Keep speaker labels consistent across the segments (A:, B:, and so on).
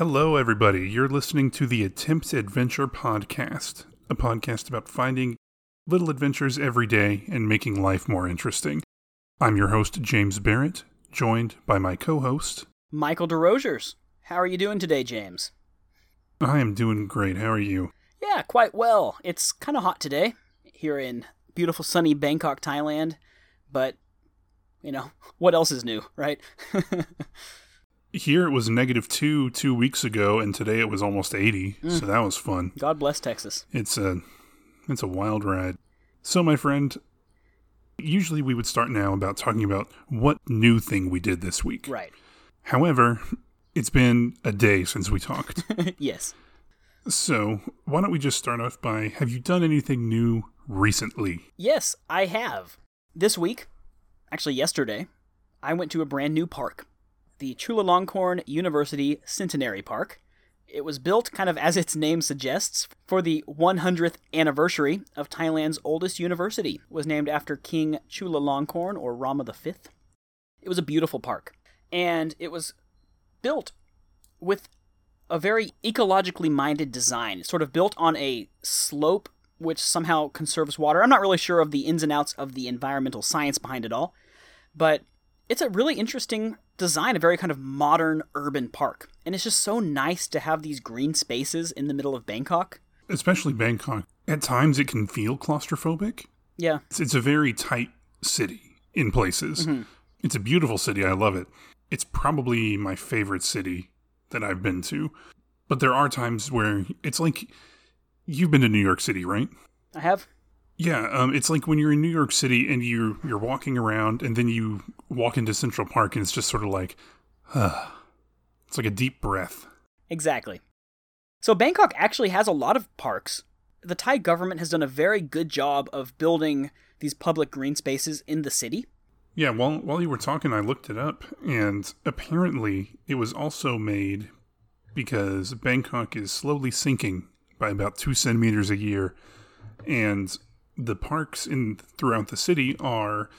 A: Hello, everybody. You're listening to the Attempts Adventure Podcast, a podcast about finding little adventures every day and making life more interesting. I'm your host, James Barrett, joined by my co host,
B: Michael DeRosiers. How are you doing today, James?
A: I am doing great. How are you?
B: Yeah, quite well. It's kind of hot today here in beautiful sunny Bangkok, Thailand, but, you know, what else is new, right?
A: Here it was negative two two weeks ago, and today it was almost eighty.
B: Mm.
A: So that was fun.
B: God bless Texas.
A: It's a it's a wild ride. So, my friend, usually we would start now about talking about what new thing we did this week.
B: Right.
A: However, it's been a day since we talked.
B: yes.
A: so, why don't we just start off by have you done anything new recently?
B: Yes, I have. This week, actually yesterday, I went to a brand new park, the Chulalongkorn University Centenary Park. It was built, kind of as its name suggests, for the 100th anniversary of Thailand's oldest university. It was named after King Chulalongkorn or Rama V. It was a beautiful park, and it was built with a very ecologically minded design. It's sort of built on a slope which somehow conserves water. I'm not really sure of the ins and outs of the environmental science behind it all, but it's a really interesting design, a very kind of modern urban park. And it's just so nice to have these green spaces in the middle of Bangkok.
A: Especially Bangkok. At times it can feel claustrophobic.
B: Yeah.
A: It's, it's a very tight city in places. Mm-hmm. It's a beautiful city. I love it. It's probably my favorite city that I've been to. But there are times where it's like you've been to New York City, right?
B: I have.
A: Yeah, um, it's like when you're in New York City and you you're walking around, and then you walk into Central Park, and it's just sort of like, uh, it's like a deep breath.
B: Exactly. So Bangkok actually has a lot of parks. The Thai government has done a very good job of building these public green spaces in the city.
A: Yeah, while while you were talking, I looked it up, and apparently it was also made because Bangkok is slowly sinking by about two centimeters a year, and the parks in throughout the city are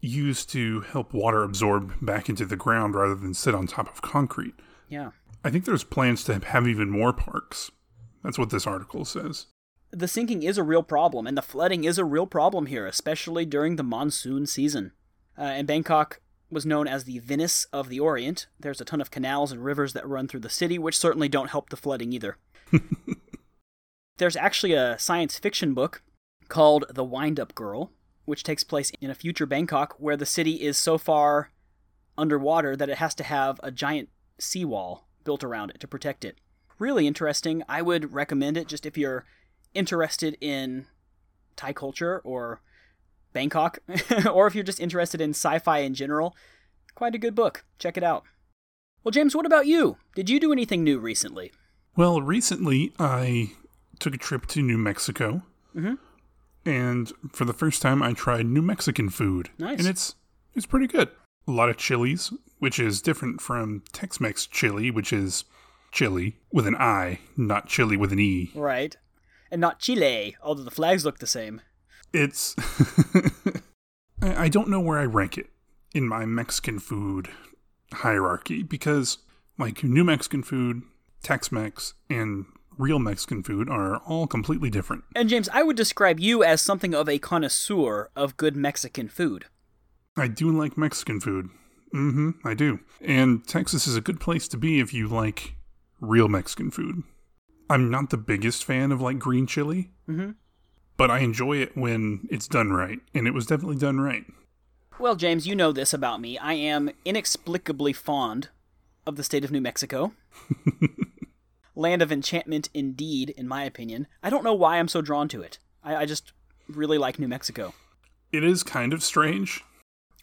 A: used to help water absorb back into the ground rather than sit on top of concrete.
B: Yeah.
A: I think there's plans to have even more parks. That's what this article says.
B: The sinking is a real problem, and the flooding is a real problem here, especially during the monsoon season. Uh, and Bangkok was known as the Venice of the Orient. There's a ton of canals and rivers that run through the city, which certainly don't help the flooding either. There's actually a science fiction book called The Windup Girl, which takes place in a future Bangkok where the city is so far underwater that it has to have a giant seawall built around it to protect it. Really interesting. I would recommend it just if you're interested in Thai culture or Bangkok, or if you're just interested in sci fi in general. Quite a good book. Check it out. Well, James, what about you? Did you do anything new recently?
A: Well, recently I took a trip to New Mexico,
B: Mhm.
A: and for the first time I tried New Mexican food,
B: Nice.
A: and it's it's pretty good. A lot of chilies, which is different from Tex-Mex chili, which is chili with an I, not chili with an E.
B: Right. And not Chile, although the flags look the same.
A: It's I don't know where I rank it in my Mexican food hierarchy because like New Mexican food, Tex-Mex, and real Mexican food are all completely different.
B: And James, I would describe you as something of a connoisseur of good Mexican food.
A: I do like Mexican food. Mm-hmm, I do. And Texas is a good place to be if you like real Mexican food. I'm not the biggest fan of like green chili,
B: Mm-hmm.
A: But I enjoy it when it's done right, and it was definitely done right.
B: Well, James, you know this about me. I am inexplicably fond of the state of New Mexico. Land of enchantment, indeed, in my opinion. I don't know why I'm so drawn to it. I, I just really like New Mexico.
A: It is kind of strange.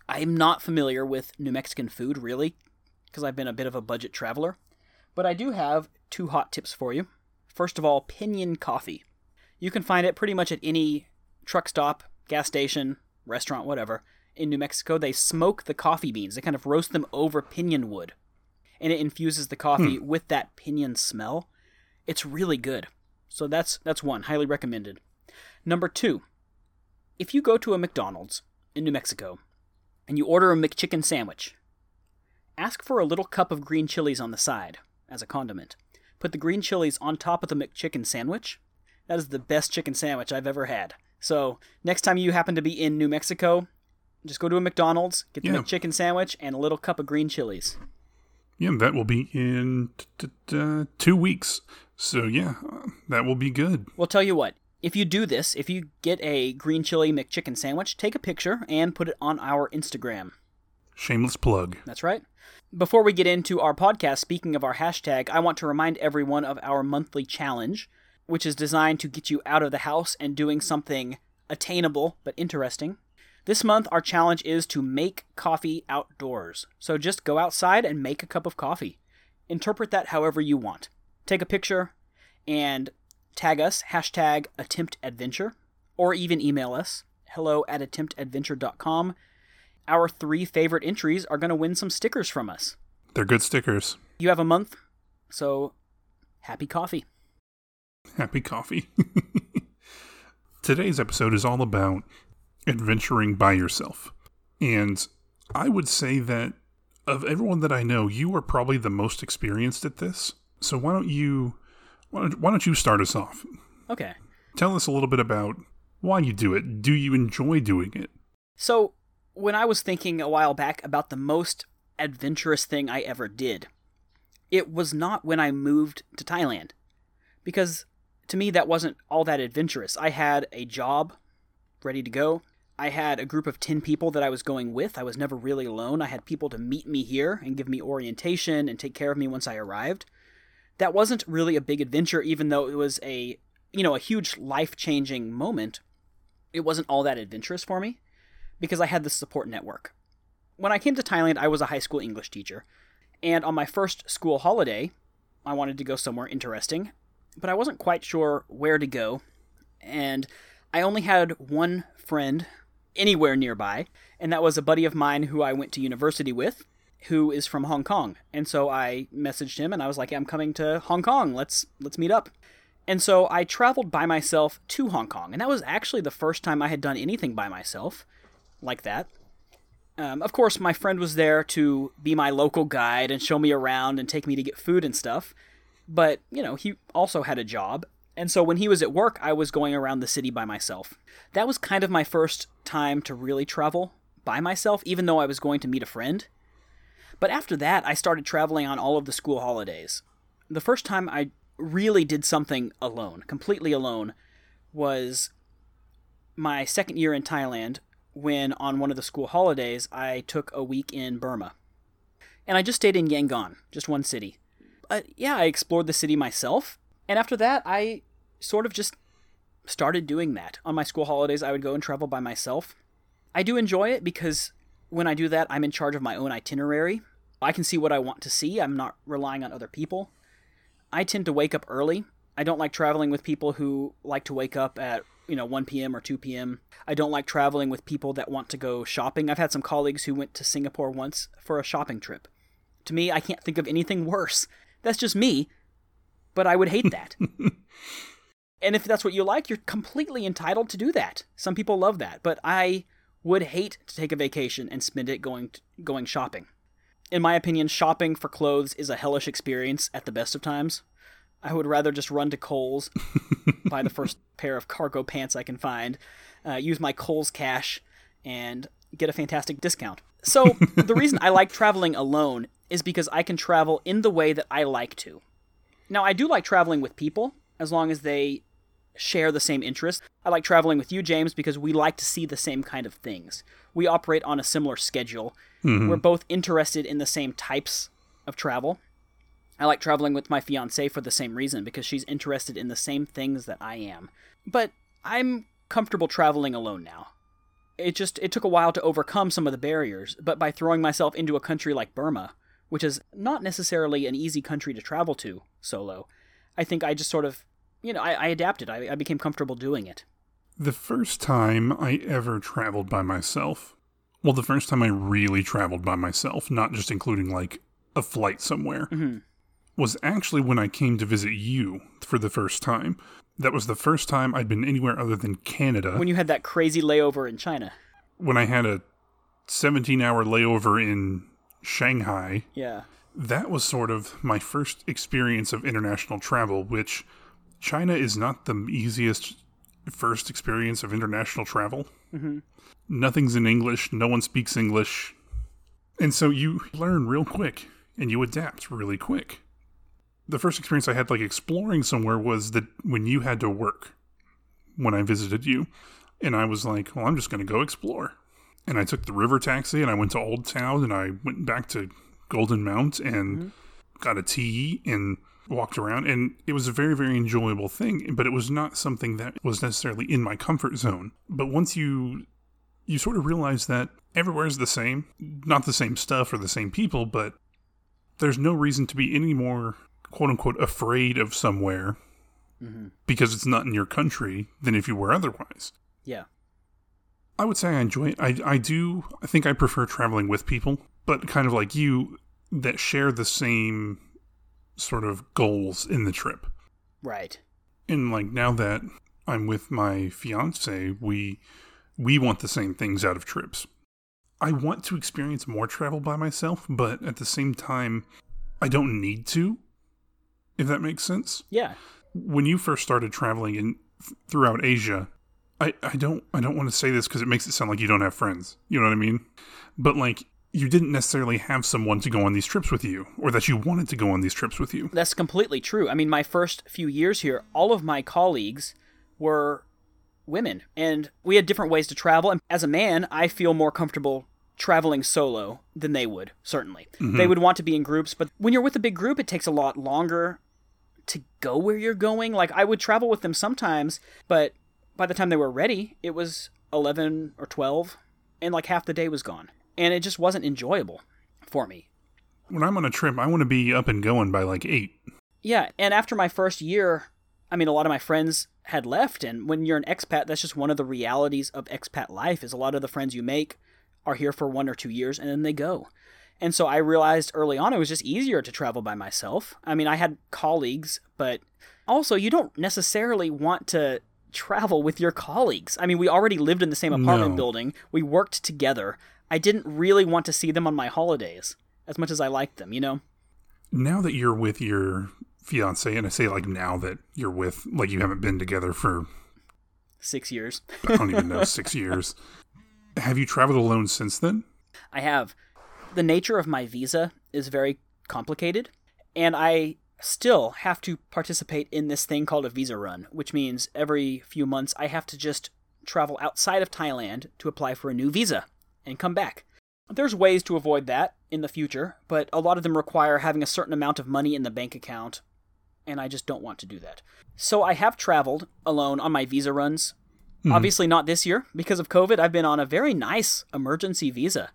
B: I'm not familiar with New Mexican food, really, because I've been a bit of a budget traveler. But I do have two hot tips for you. First of all, Piñon Coffee. You can find it pretty much at any truck stop, gas station, restaurant, whatever. In New Mexico, they smoke the coffee beans. They kind of roast them over pinion wood. and it infuses the coffee hmm. with that pinyon smell. It's really good. So that's that's one, highly recommended. Number 2. If you go to a McDonald's in New Mexico and you order a McChicken sandwich, ask for a little cup of green chilies on the side as a condiment. Put the green chilies on top of the McChicken sandwich. That is the best chicken sandwich I've ever had. So, next time you happen to be in New Mexico, just go to a McDonald's, get the
A: Yeah.
B: McChicken sandwich, and a little cup of green chilies.
A: Yeah, that will be in t- t- t- uh, two weeks. So yeah, uh, that will be good.
B: Well, tell you what, if you do this, if you get a green chili McChicken sandwich, take a picture and put it on our Instagram.
A: Shameless plug.
B: That's right. Before we get into our podcast, speaking of our hashtag, I want to remind everyone of our monthly challenge, which is designed to get you out of the house and doing something attainable but interesting. This month, our challenge is to make coffee outdoors. So just go outside and make a cup of coffee. Interpret that however you want. Take a picture and tag us, hashtag attemptadventure, or even email us, hello at attemptadventure.com our three favorite entries are going to win some stickers from us.
A: They're good stickers.
B: You have a month, so happy coffee.
A: Happy coffee. Today's episode is all about adventuring by yourself. And I would say that of everyone that I know, you are probably the most experienced at this. So why don't you why don't, why don't you start us off?
B: Okay.
A: Tell us a little bit about why you do it. Do you enjoy doing it?
B: So, when I was thinking a while back about the most adventurous thing I ever did, it was not when I moved to Thailand. Because to me, that wasn't all that adventurous. I had a job ready to go. I had a group of 10 people that I was going with. I was never really alone. I had people to meet me here and give me orientation and take care of me once I arrived. That wasn't really a big adventure, even though it was a, you know, a huge life changing moment. It wasn't all that adventurous for me because I had this support network. When I came to Thailand, I was a high school English teacher. And on my first school holiday, I wanted to go somewhere interesting, but I wasn't quite sure where to go. And I only had one friend anywhere nearby, and that was a buddy of mine who I went to university with, who is from Hong Kong. And so I messaged him and I was like, I'm coming to Hong Kong. Let's let's meet up. And so I traveled by myself to Hong Kong, and that was actually the first time I had done anything by myself like that. Um, of course, my friend was there to be my local guide and show me around and take me to get food and stuff. But, you know, he also had a job. And so when he was at work, I was going around the city by myself. That was kind of my first time to really travel by myself, even though I was going to meet a friend. But after that, I started traveling on all of the school holidays. The first time I really did something alone, completely alone, was my second year in Thailand when on one of the school holidays I took a week in Burma. And I just stayed in Yangon, just one city. But yeah, I explored the city myself. And after that, I sort of just started doing that. On my school holidays, I would go and travel by myself. I do enjoy it because when I do that, I'm in charge of my own itinerary. I can see what I want to see. I'm not relying on other people. I tend to wake up early. I don't like traveling with people who like to wake up at, you know, 1 p.m. or 2 p.m. I don't like traveling with people that want to go shopping. I've had some colleagues who went to Singapore once for a shopping trip. To me, I can't think of anything worse. That's just me, but I would hate that. and if that's what you like, you're completely entitled to do that. Some people love that, but I would hate to take a vacation and spend it going going shopping. In my opinion, shopping for clothes is a hellish experience at the best of times. I would rather just run to Kohl's, buy the first pair of cargo pants I can find, uh, use my Kohl's cash, and get a fantastic discount. So, the reason I like traveling alone is because I can travel in the way that I like to. Now, I do like traveling with people, as long as they share the same interests. I like traveling with you, James, because we like to see the same kind of things. We operate on a similar schedule. Mm-hmm. We're both interested in the same types of travel. I like traveling with my fiance for the same reason because she's interested in the same things that I am. But I'm comfortable traveling alone now. It just it took a while to overcome some of the barriers, but by throwing myself into a country like Burma, which is not necessarily an easy country to travel to solo, I think I just sort of, you know, I, I adapted. I, I became comfortable doing it.
A: The first time I ever traveled by myself, well, the first time I really traveled by myself, not just including like a flight somewhere mm-hmm. was actually when I came to visit you for the first time. That was the first time I'd been anywhere other than Canada
B: When you had that crazy layover in China.
A: when I had a 17 hour layover in Shanghai.
B: Yeah.
A: That was sort of my first experience of international travel, which China is not the easiest first experience of international travel. Mm-hmm. Nothing's in English, no one speaks English. And so you learn real quick and you adapt really quick. The first experience I had like exploring somewhere was that when you had to work when I visited you. And I was like, well, I'm just going to go explore. And I took the river taxi and I went to Old Town and I went back to Golden Mount and mm-hmm. got a tea and walked around. And it was a very, very enjoyable thing, but it was not something that was necessarily in my comfort zone. But once you you sort of realize that everywhere's the same, not the same stuff or the same people, but there's no reason to be any more quote unquote afraid of somewhere mm-hmm. because it's not in your country than if you were otherwise.
B: Yeah.
A: I would say I enjoy it. I, I do. I think I prefer traveling with people, but kind of like you, that share the same sort of goals in the trip.
B: Right.
A: And like now that I'm with my fiance, we we want the same things out of trips. I want to experience more travel by myself, but at the same time, I don't need to. If that makes sense
B: Yeah.
A: when you first started traveling in throughout Asia, I, I don't I don't want to say this because it makes it sound like you don't have friends. You know what I mean? But like you didn't necessarily have someone to go on these trips with you, or that you wanted to go on these trips with you.
B: That's completely true. I mean, my first few years here, all of my colleagues were women, and we had different ways to travel. And as a man, I feel more comfortable traveling solo than they would, certainly. Mm-hmm. They would want to be in groups, but when you're with a big group, it takes a lot longer to go where you're going. Like, I would travel with them sometimes, but by the time they were ready, it was 11 or 12, and like half the day was gone. And it just wasn't enjoyable for me.
A: When I'm on a trip, I want to be up and going by like eight.
B: Yeah, and after my first year, I mean, a lot of my friends had left, and when you're an expat, that's just one of the realities of expat life. Is a lot of the friends you make are here for one or two years, and then they go. And so I realized early on it was just easier to travel by myself. I mean, I had colleagues, but also you don't necessarily want to travel with your colleagues. I mean, we already lived in the same apartment
A: No.
B: building. We worked together. I didn't really want to see them on my holidays as much as I liked them, you know?
A: Now that you're with your fiance, and I say like now that you're with like you haven't been together for
B: Six years.
A: I don't even know six years. Have you traveled alone since then?
B: I have. The nature of my visa is very complicated, and I still have to participate in this thing called a visa run, which means every few months I have to just travel outside of Thailand to apply for a new visa and come back. There's ways to avoid that in the future, but a lot of them require having a certain amount of money in the bank account, and I just don't want to do that. So I have traveled alone on my visa runs. Mm-hmm. Obviously, not this year. Because of COVID, I've been on a very nice emergency visa.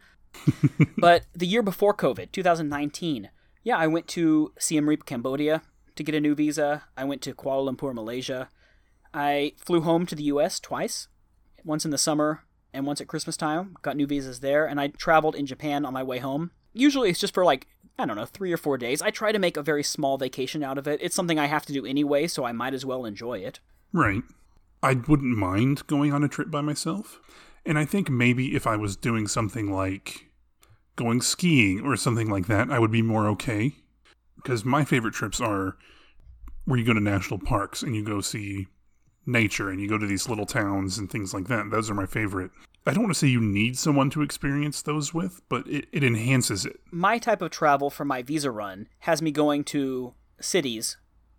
B: but the year before COVID, 2019, yeah, I went to Siem Reap, Cambodia to get a new visa. I went to Kuala Lumpur, Malaysia. I flew home to the US twice, once in the summer and once at Christmas time. Got new visas there, and I traveled in Japan on my way home. Usually it's just for like, I don't know, three or four days. I try to make a very small vacation out of it. It's something I have to do anyway, so I might as well enjoy it.
A: Right. I wouldn't mind going on a trip by myself. And I think maybe if I was doing something like going skiing or something like that, I would be more okay. Because my favorite trips are where you go to national parks and you go see nature and you go to these little towns and things like that. Those are my favorite. I don't want to say you need someone to experience those with, but it, it enhances it.
B: my type of travel for my visa run has me going to cities,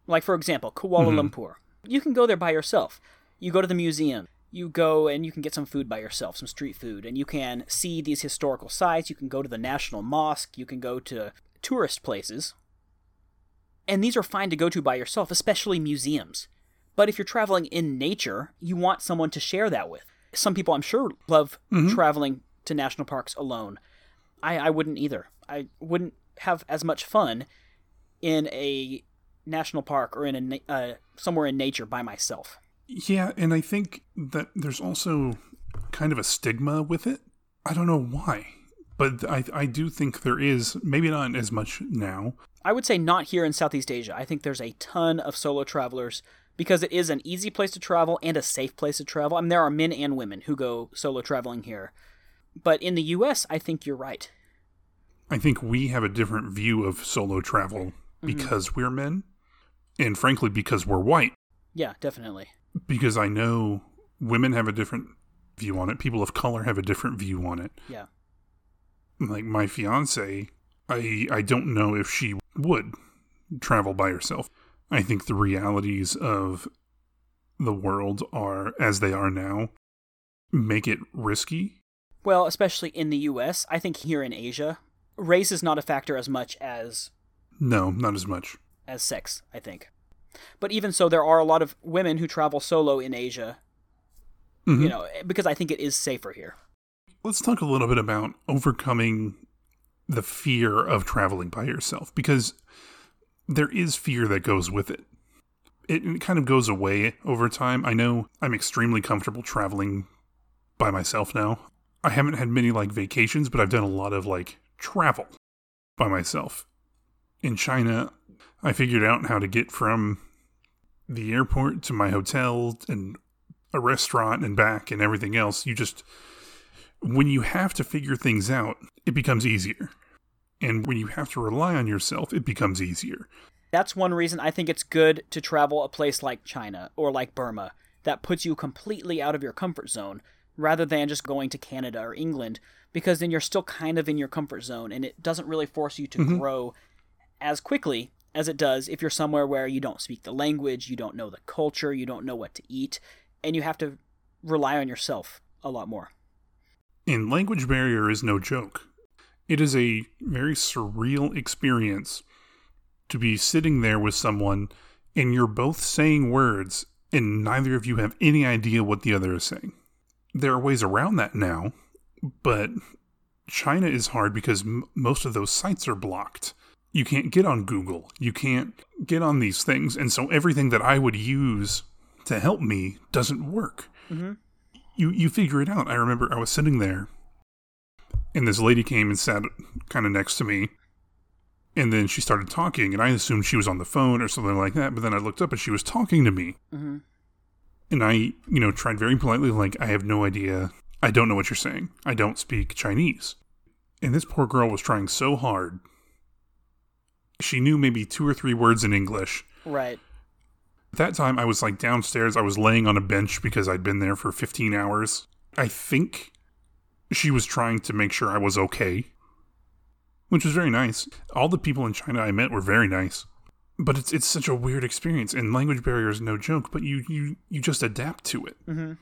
B: like for example, Kuala mm-hmm. Lumpur. You can go there by yourself. You go to the museum. You go and you can get some food by yourself, some street food, and you can see these historical sites. You can go to the National Mosque. You can go to tourist places. And these are fine to go to by yourself, especially museums. But if you're traveling in nature, you want someone to share that with. Some people, I'm sure, love traveling to national parks alone. I, I wouldn't either. I wouldn't have as much fun in a national park or in a uh, somewhere in nature by myself.
A: Yeah, and I think that there's also kind of a stigma with it. I don't know why. But I, I do think there is, maybe not as much now.
B: I would say not here in Southeast Asia. I think there's a ton of solo travelers because it is an easy place to travel and a safe place to travel. I mean, there are men and women who go solo traveling here. But in the US, I think you're right.
A: I think we have a different view of solo travel mm-hmm. because we're men, and frankly, because we're white.
B: Yeah, definitely.
A: Because I know women have a different view on it, people of color have a different view on it.
B: Yeah.
A: Like my fiance, I I don't know if she would travel by herself. I think the realities of the world are as they are now make it risky.
B: Well, especially in the US, I think here in Asia, race is not a factor as much as
A: No, not as much.
B: as sex, I think. But even so, there are a lot of women who travel solo in Asia,
A: Mhm.
B: you know, because I think it is safer here.
A: Let's talk a little bit about overcoming the fear of traveling by yourself because there is fear that goes with it. It, it kind of goes away over time. I know I'm extremely comfortable traveling by myself now. I haven't had many like vacations, but I've done a lot of like travel by myself. In China, I figured out how to get from the airport to my hotel and a restaurant and back and everything else. You just when you have to figure things out, it becomes easier. And when you have to rely on yourself, it becomes easier.
B: That's one reason I think it's good to travel a place like China or like Burma that puts you completely out of your comfort zone rather than just going to Canada or England because then you're still kind of in your comfort zone and it doesn't really force you to mm-hmm. grow as quickly as it does if you're somewhere where you don't speak the language, you don't know the culture, you don't know what to eat, and you have to rely on yourself a lot more.
A: And language barrier is no joke. It is a very surreal experience to be sitting there with someone and you're both saying words and neither of you have any idea what the other is saying. There are ways around that now, but China is hard because m- most of those sites are blocked. You can't get on Google. You can't get on these things. And so everything that I would use to help me doesn't work. You you figure it out. I remember I was sitting there and this lady came and sat kind of next to me. And then she started talking, and I assumed she was on the phone or something like that. But then I looked up and she was talking to me.
B: Mm-hmm.
A: And I, you know, tried very politely, like, I have no idea. I don't know what you're saying. I don't speak Chinese. And this poor girl was trying so hard. She knew maybe two or three words in English.
B: Right.
A: At that time, I was like downstairs. I was laying on a bench because I'd been there for 15 hours. I think she was trying to make sure I was okay, which was very nice. All the people in China I met were very nice. But it's it's such a weird experience, and language barrier is no joke. But you you you just adapt to it,
B: Mm-hmm.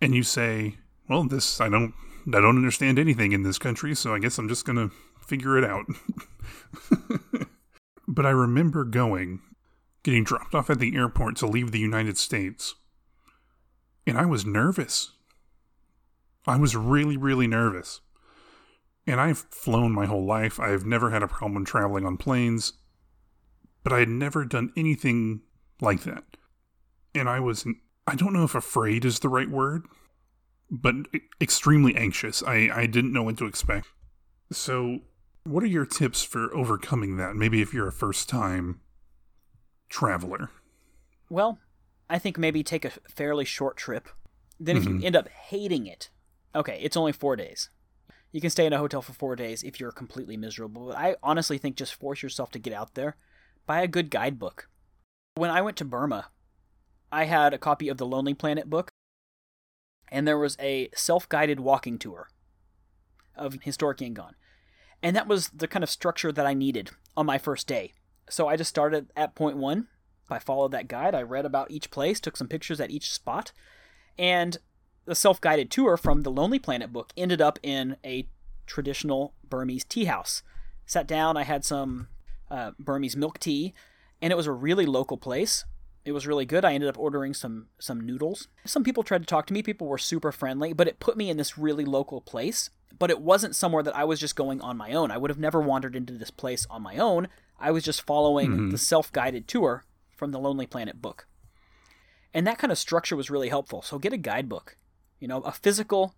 A: and you say, "Well, this I don't I don't understand anything in this country, so I guess I'm just gonna figure it out." but I remember going, getting dropped off at the airport to leave the United States, and I was nervous. I was really, really nervous. And I've flown my whole life. I've never had a problem traveling on planes, but I had never done anything like that. And I was, I don't know if afraid is the right word, but extremely anxious. I, I didn't know what to expect. So, what are your tips for overcoming that? Maybe if you're a first time traveler.
B: Well, I think maybe take a fairly short trip. Then, if you mm-hmm. end up hating it, okay, it's only four days. You can stay in a hotel for four days if you're completely miserable. But I honestly think just force yourself to get out there. Buy a good guidebook. When I went to Burma, I had a copy of the Lonely Planet book, and there was a self guided walking tour of historic Yangon. And that was the kind of structure that I needed on my first day. So I just started at point one. I followed that guide. I read about each place, took some pictures at each spot, and the self guided tour from the Lonely Planet book ended up in a traditional Burmese tea house. Sat down, I had some uh, Burmese milk tea, and it was a really local place. It was really good. I ended up ordering some some noodles. Some people tried to talk to me. People were super friendly, but it put me in this really local place. But it wasn't somewhere that I was just going on my own. I would have never wandered into this place on my own. I was just following mm-hmm. the self-guided tour from the Lonely Planet book. And that kind of structure was really helpful. So get a guidebook, you know, a physical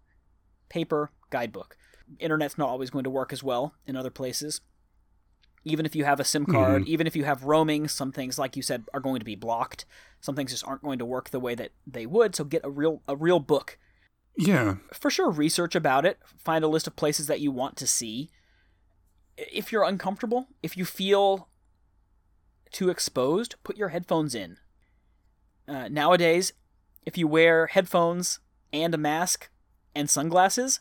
B: paper guidebook. internet's not always going to work as well in other places. Even if you have a SIM mm-hmm. card, even if you have roaming, some things, like you said, are going to be blocked. Some things just aren't going to work the way that they would. So get a real a real book.
A: Yeah,
B: For sure, research about it. Find a list of places that you want to see. If you're uncomfortable, if you feel too exposed, put your headphones in. Uh, nowadays, if you wear headphones and a mask and sunglasses,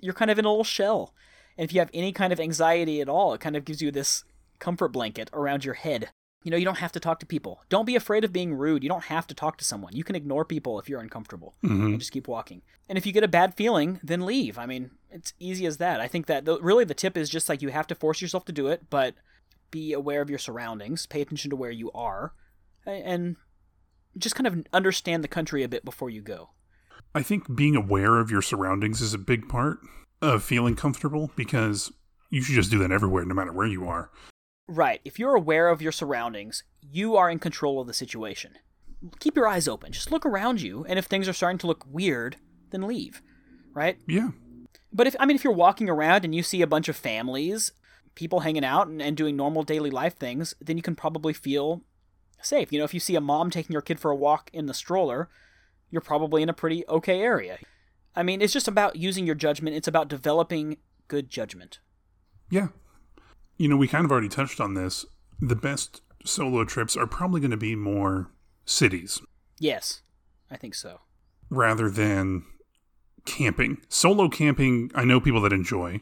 B: you're kind of in a little shell. And if you have any kind of anxiety at all, it kind of gives you this comfort blanket around your head. You know, you don't have to talk to people. Don't be afraid of being rude. You don't have to talk to someone. You can ignore people if you're uncomfortable and just keep walking. And if you get a bad feeling, then leave. I mean, it's easy as that. I think that the, really the tip is just like you have to force yourself to do it, but be aware of your surroundings, pay attention to where you are, and just kind of understand the country a bit before you go.
A: I think being aware of your surroundings is a big part of feeling comfortable because you should just do that everywhere, no matter where you are.
B: Right. If you're aware of your surroundings, you are in control of the situation. Keep your eyes open. Just look around you, and if things are starting to look weird, then leave. Right?
A: Yeah,
B: But if I mean if you're walking around and you see a bunch of families, people hanging out and, and doing normal daily life things, then you can probably feel safe. You know, if you see a mom taking your kid for a walk in the stroller, you're probably in a pretty okay area. I mean, it's just about using your judgment. It's about developing good judgment.
A: yeah. You know, we kind of already touched on this. The best solo trips are probably going to be more cities
B: Yes, I think so.
A: rather than camping. Solo camping, I know people that enjoy,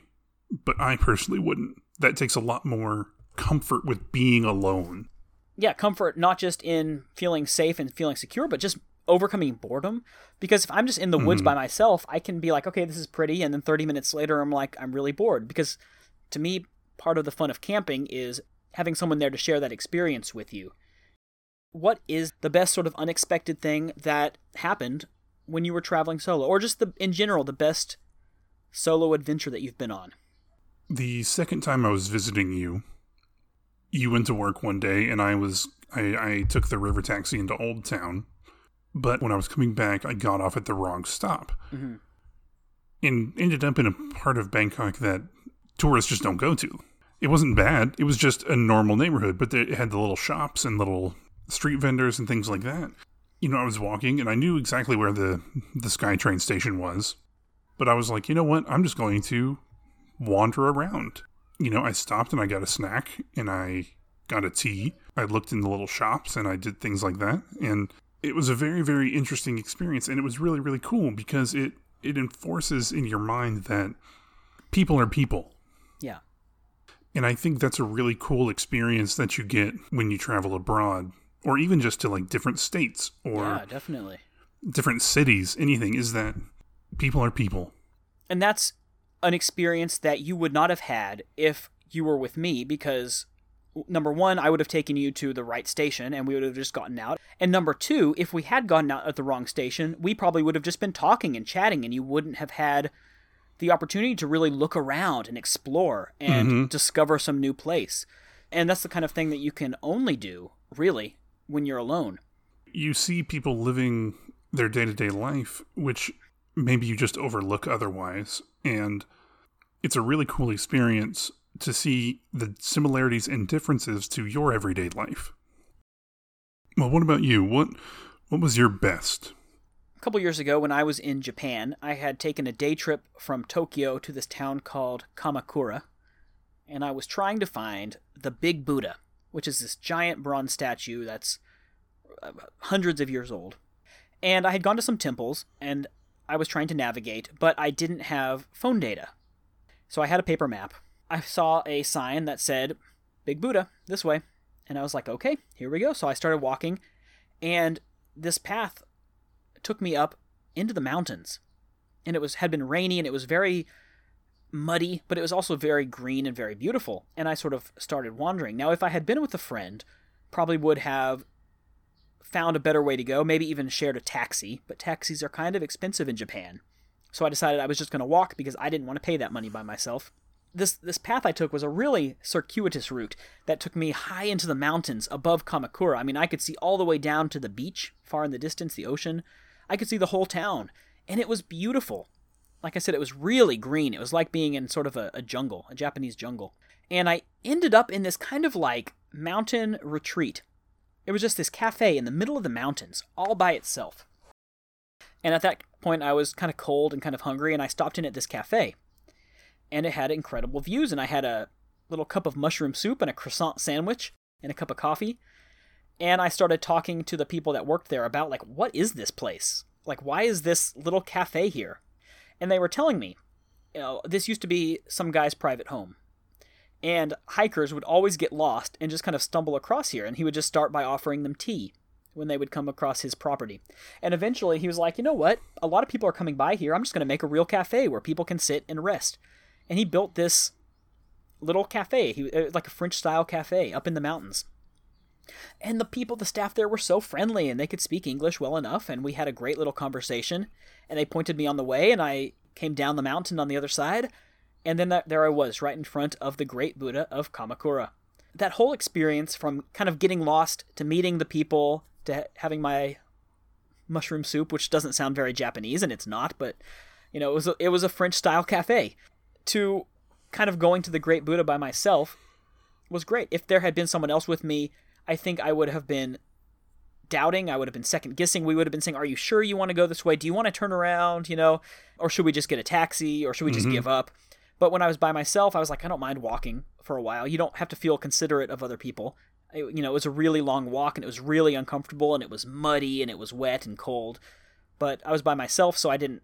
A: but I personally wouldn't. That takes a lot more comfort with being alone.
B: yeah, comfort not just in feeling safe and feeling secure, but just overcoming boredom. Because if I'm just in the woods mm-hmm. by myself, I can be like, okay, this is pretty, and then 30 minutes later, I'm like, I'm really bored. Because to me, part of the fun of camping is having someone there to share that experience with you. What is the best sort of unexpected thing that happened when you were traveling solo, or just the in general the best solo adventure that you've been on?
A: The second time I was visiting you, you went to work one day, and I was I, I took the river taxi into Old Town. But when I was coming back, I got off at the wrong stop,
B: Mhm.
A: and ended up in a part of Bangkok that tourists just don't go to. It wasn't bad; it was just a normal neighborhood, but it had the little shops and little street vendors and things like that. You know, I was walking, and I knew exactly where the the SkyTrain station was, but I was like, you know what? I'm just going to wander around. You know, I stopped and I got a snack and I got a tea. I looked in the little shops and I did things like that. And it was a very, very interesting experience. And it was really, really cool because it, it enforces in your mind that people are people. And I think that's a really cool experience that you get when you travel abroad or even just to like different states or
B: Yeah, definitely.
A: different cities, anything, is that people are people.
B: and that's an experience that you would not have had if you were with me because number one i would have taken you to the right station and we would have just gotten out and number two if we had gotten out at the wrong station we probably would have just been talking and chatting and you wouldn't have had the opportunity to really look around and explore and mm-hmm. discover some new place and that's the kind of thing that you can only do really when you're alone
A: you see people living their day to day life, which maybe you just overlook otherwise. And it's a really cool experience to see the similarities and differences to your everyday life. Well, what about you? What what was your best?
B: Couple years ago, when I was in Japan, I had taken a day trip from Tokyo to this town called Kamakura, and I was trying to find the Big Buddha, which is this giant bronze statue that's uh, hundreds of years old. And I had gone to some temples, and I was trying to navigate, but I didn't have phone data. So I had a paper map. I saw a sign that said, Big Buddha, this way. And I was like, okay, here we go. So I started walking, and this path took me up into the mountains. And it was had been rainy and it was very muddy, but it was also very green and very beautiful. And I sort of started wandering. Now, if I had been with a friend, probably would have found a better way to go, maybe even shared a taxi, but taxis are kind of expensive in Japan. So I decided I was just going to walk because I didn't want to pay that money by myself. This this path I took was a really circuitous route that took me high into the mountains above Kamakura. I mean, I could see all the way down to the beach, far in the distance, the ocean. I could see the whole town, and it was beautiful. like I said, it was really green. It was like being in sort of a, a jungle, a Japanese jungle. And I ended up in this kind of like mountain retreat. It was just this cafe in the middle of the mountains, all by itself. And at that point, I was kind of cold and kind of hungry, and I stopped in at this cafe. And it had incredible views, and I had a little cup of mushroom soup and a croissant sandwich and a cup of coffee. And I started talking to the people that worked there about, like, what is this place? Like, why is this little cafe here? And they were telling me, you know, this used to be some guy's private home. And hikers would always get lost and just kind of stumble across here, and he would just start by offering them tea when they would come across his property. And eventually he was like, you know what? A lot of people are coming by here. I'm just going to make a real cafe where people can sit and rest. And he built this little cafe, he, uh, like a French style cafe up in the mountains. And the people, the staff there were so friendly and they could speak English well enough. And we had a great little conversation. And they pointed me on the way, and I came down the mountain on the other side. And then there I was, right in front of the great Buddha of Kamakura. That whole experience from kind of getting lost to meeting the people to having my mushroom soup, which doesn't sound very Japanese, and it's not, but you know, it was a, it was a French style cafe. To kind of going to the Great Buddha by myself was great. If there had been someone else with me, I think I would have been doubting. I would have been second guessing. We would have been saying, "Are you sure you want to go this way? Do you want to turn around? You know, or should we just get a taxi? Or should we just
A: Mm-hmm.
B: give up?" But when I was by myself, I was like, "I don't mind walking for a while. You don't have to feel considerate of other people." It- you know, it was a really long walk, and it was really uncomfortable, and it was muddy, and it was wet and cold. But I was by myself, so I didn't.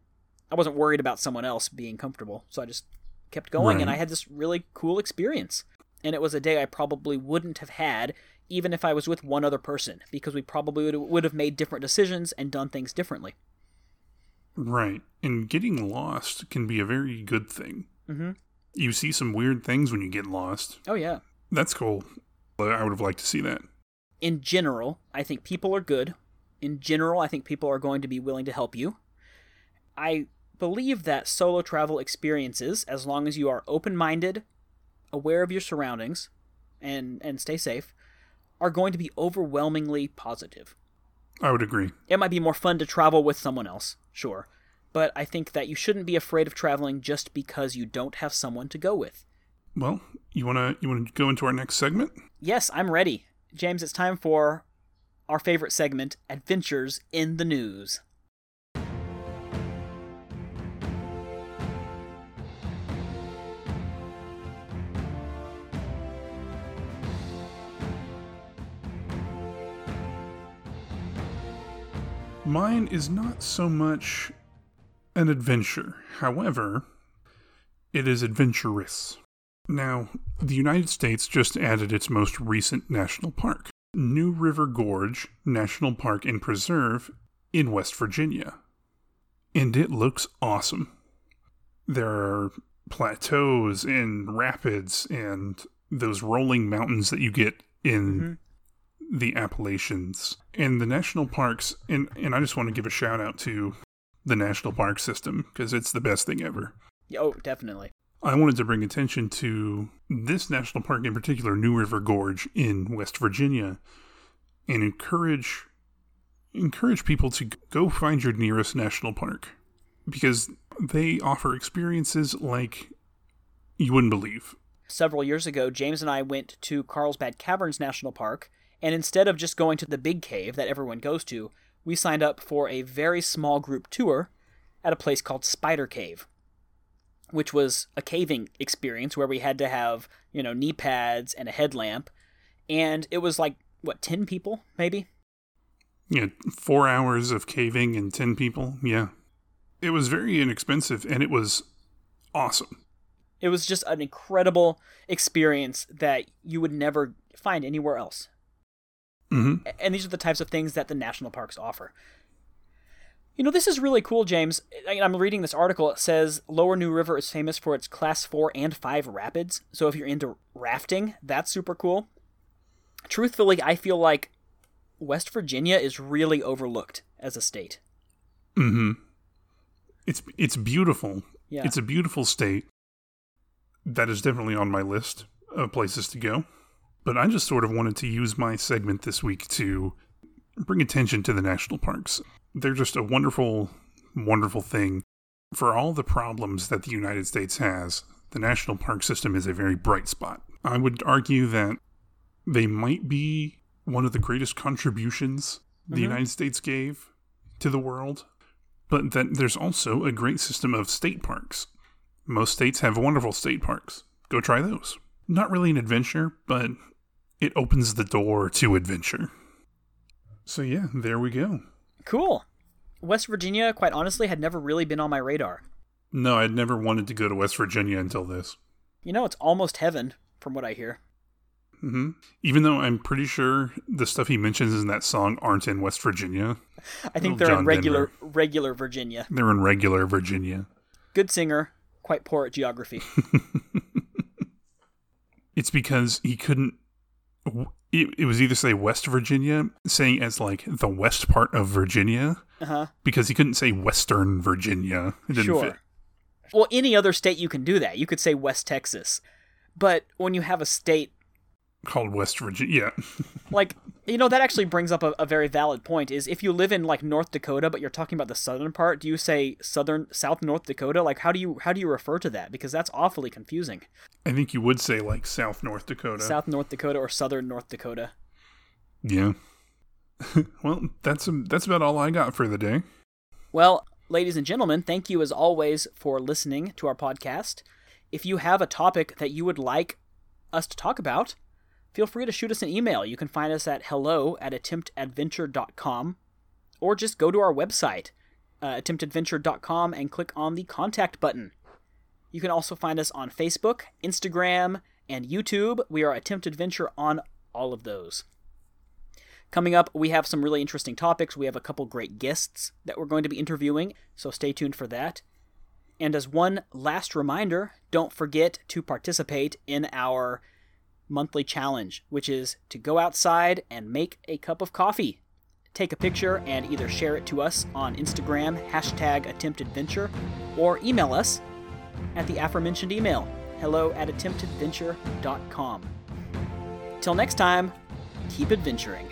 B: I wasn't worried about someone else being comfortable, so I just kept going, and I had this really cool experience. And it was a day I probably wouldn't have had even if I was with one other person, because we probably would would have made different decisions and done things differently.
A: Right. And getting lost can be a very good thing.
B: Mhm.
A: You see some weird things when you get lost.
B: Oh yeah.
A: That's cool. I would have liked to see that.
B: In general, I think people are good. In general, I think people are going to be willing to help you. I believe that solo travel experiences, as long as you are open minded, aware of your surroundings, and, and stay safe, are going to be overwhelmingly positive.
A: I would agree.
B: It might be more fun to travel with someone else, sure. But I think that you shouldn't be afraid of traveling just because you don't have someone to go with.
A: Well, you wanna you wanna go into our next segment?
B: Yes, I'm ready. James, it's time for our favorite segment Adventures in the News.
A: Mine is not so much an adventure. However, it is adventurous. Now, the United States just added its most recent national park, New River Gorge National Park and Preserve in West Virginia. And it looks awesome. There are plateaus and rapids and those rolling mountains that you get in mm-hmm. The Appalachians and the national parks. And, and I just want to give a shout out to the national park system because it's the best thing ever.
B: Oh, definitely.
A: I wanted to bring attention to this national park in particular, New River Gorge in West Virginia, and encourage encourage people to go find your nearest national park because they offer experiences like you wouldn't believe.
B: Several years ago, James and I went to Carlsbad Caverns National Park, and instead of just going to the big cave that everyone goes to, we signed up for a very small group tour at a place called Spider Cave, which was a caving experience where we had to have, you know, knee pads and a headlamp. And it was like, what, 10 people, maybe?
A: Yeah, four hours of caving and 10 people. Yeah. It was very inexpensive and it was awesome.
B: It was just an incredible experience that you would never find anywhere else.
A: Hmm
B: and these are the types of things that the national parks offer. You know, this is really cool, James. I'm reading this article. It says Lower New River is famous for its class 4 and 5 rapids. So if you're into rafting, that's super cool. Truthfully, I feel like West Virginia is really overlooked as a state.
A: Mm-hmm. It's it's beautiful.
B: Yeah.
A: It's a beautiful state. That is definitely on my list of places to go. But I just sort of wanted to use my segment this week to bring attention to the national parks. They're just a wonderful, wonderful thing. for all the problems that the United States has, the national park system is a very bright spot. I would argue that they might be one of the greatest contributions the
B: Mhm.
A: United States gave to the world, but that there's also a great system of state parks. Most states have wonderful state parks. Go try those. Not really an adventure, but it opens the door to adventure. So, yeah, there we go.
B: Cool. West Virginia, quite honestly, had never really been on my radar.
A: No, I'd never wanted to go to West Virginia until this.
B: You know, it's almost heaven, from what I hear.
A: hmm Even though I'm pretty sure the stuff he mentions in that song aren't in West Virginia,
B: I think they're
A: John
B: in regular
A: Denver.
B: regular Virginia.
A: they're in regular Virginia.
B: Good singer, quite poor at geography.
A: It's because he couldn't. It, it was either say West Virginia, saying as like the west part of Virginia,
B: Uh huh.
A: because he couldn't say Western Virginia. It didn't
B: Sure.
A: fit.
B: Well, any other state you can do that. You could say West Texas. But when you have a state
A: Called West Virginia. Yeah.
B: like you know that actually brings up a, a very valid point is if you live in like north dakota but you're talking about the southern part do you say southern south north dakota like how do you how do you refer to that because that's awfully confusing
A: I think you would say like South North Dakota.
B: south north dakota or southern north dakota
A: Yeah. well, that's um, that's about all I got for the day.
B: well ladies and gentlemen thank you as always for listening to our podcast if you have a topic that you would like us to talk about feel free to shoot us an email you can find us at hello at attemptadventure.com or just go to our website uh, attemptadventure.com and click on the contact button. You can also find us on Facebook, Instagram, and YouTube. We are Attempt Adventure on all of those. Coming up, we have some really interesting topics. We have a couple great guests that we're going to be interviewing, so stay tuned for that. And as one last reminder, don't forget to participate in our monthly challenge, which is to go outside and make a cup of coffee take a picture and either share it to us on Instagram, hashtag attemptadventure, or email us at the aforementioned email, hello at attemptadventure.com. Till next time, keep adventuring.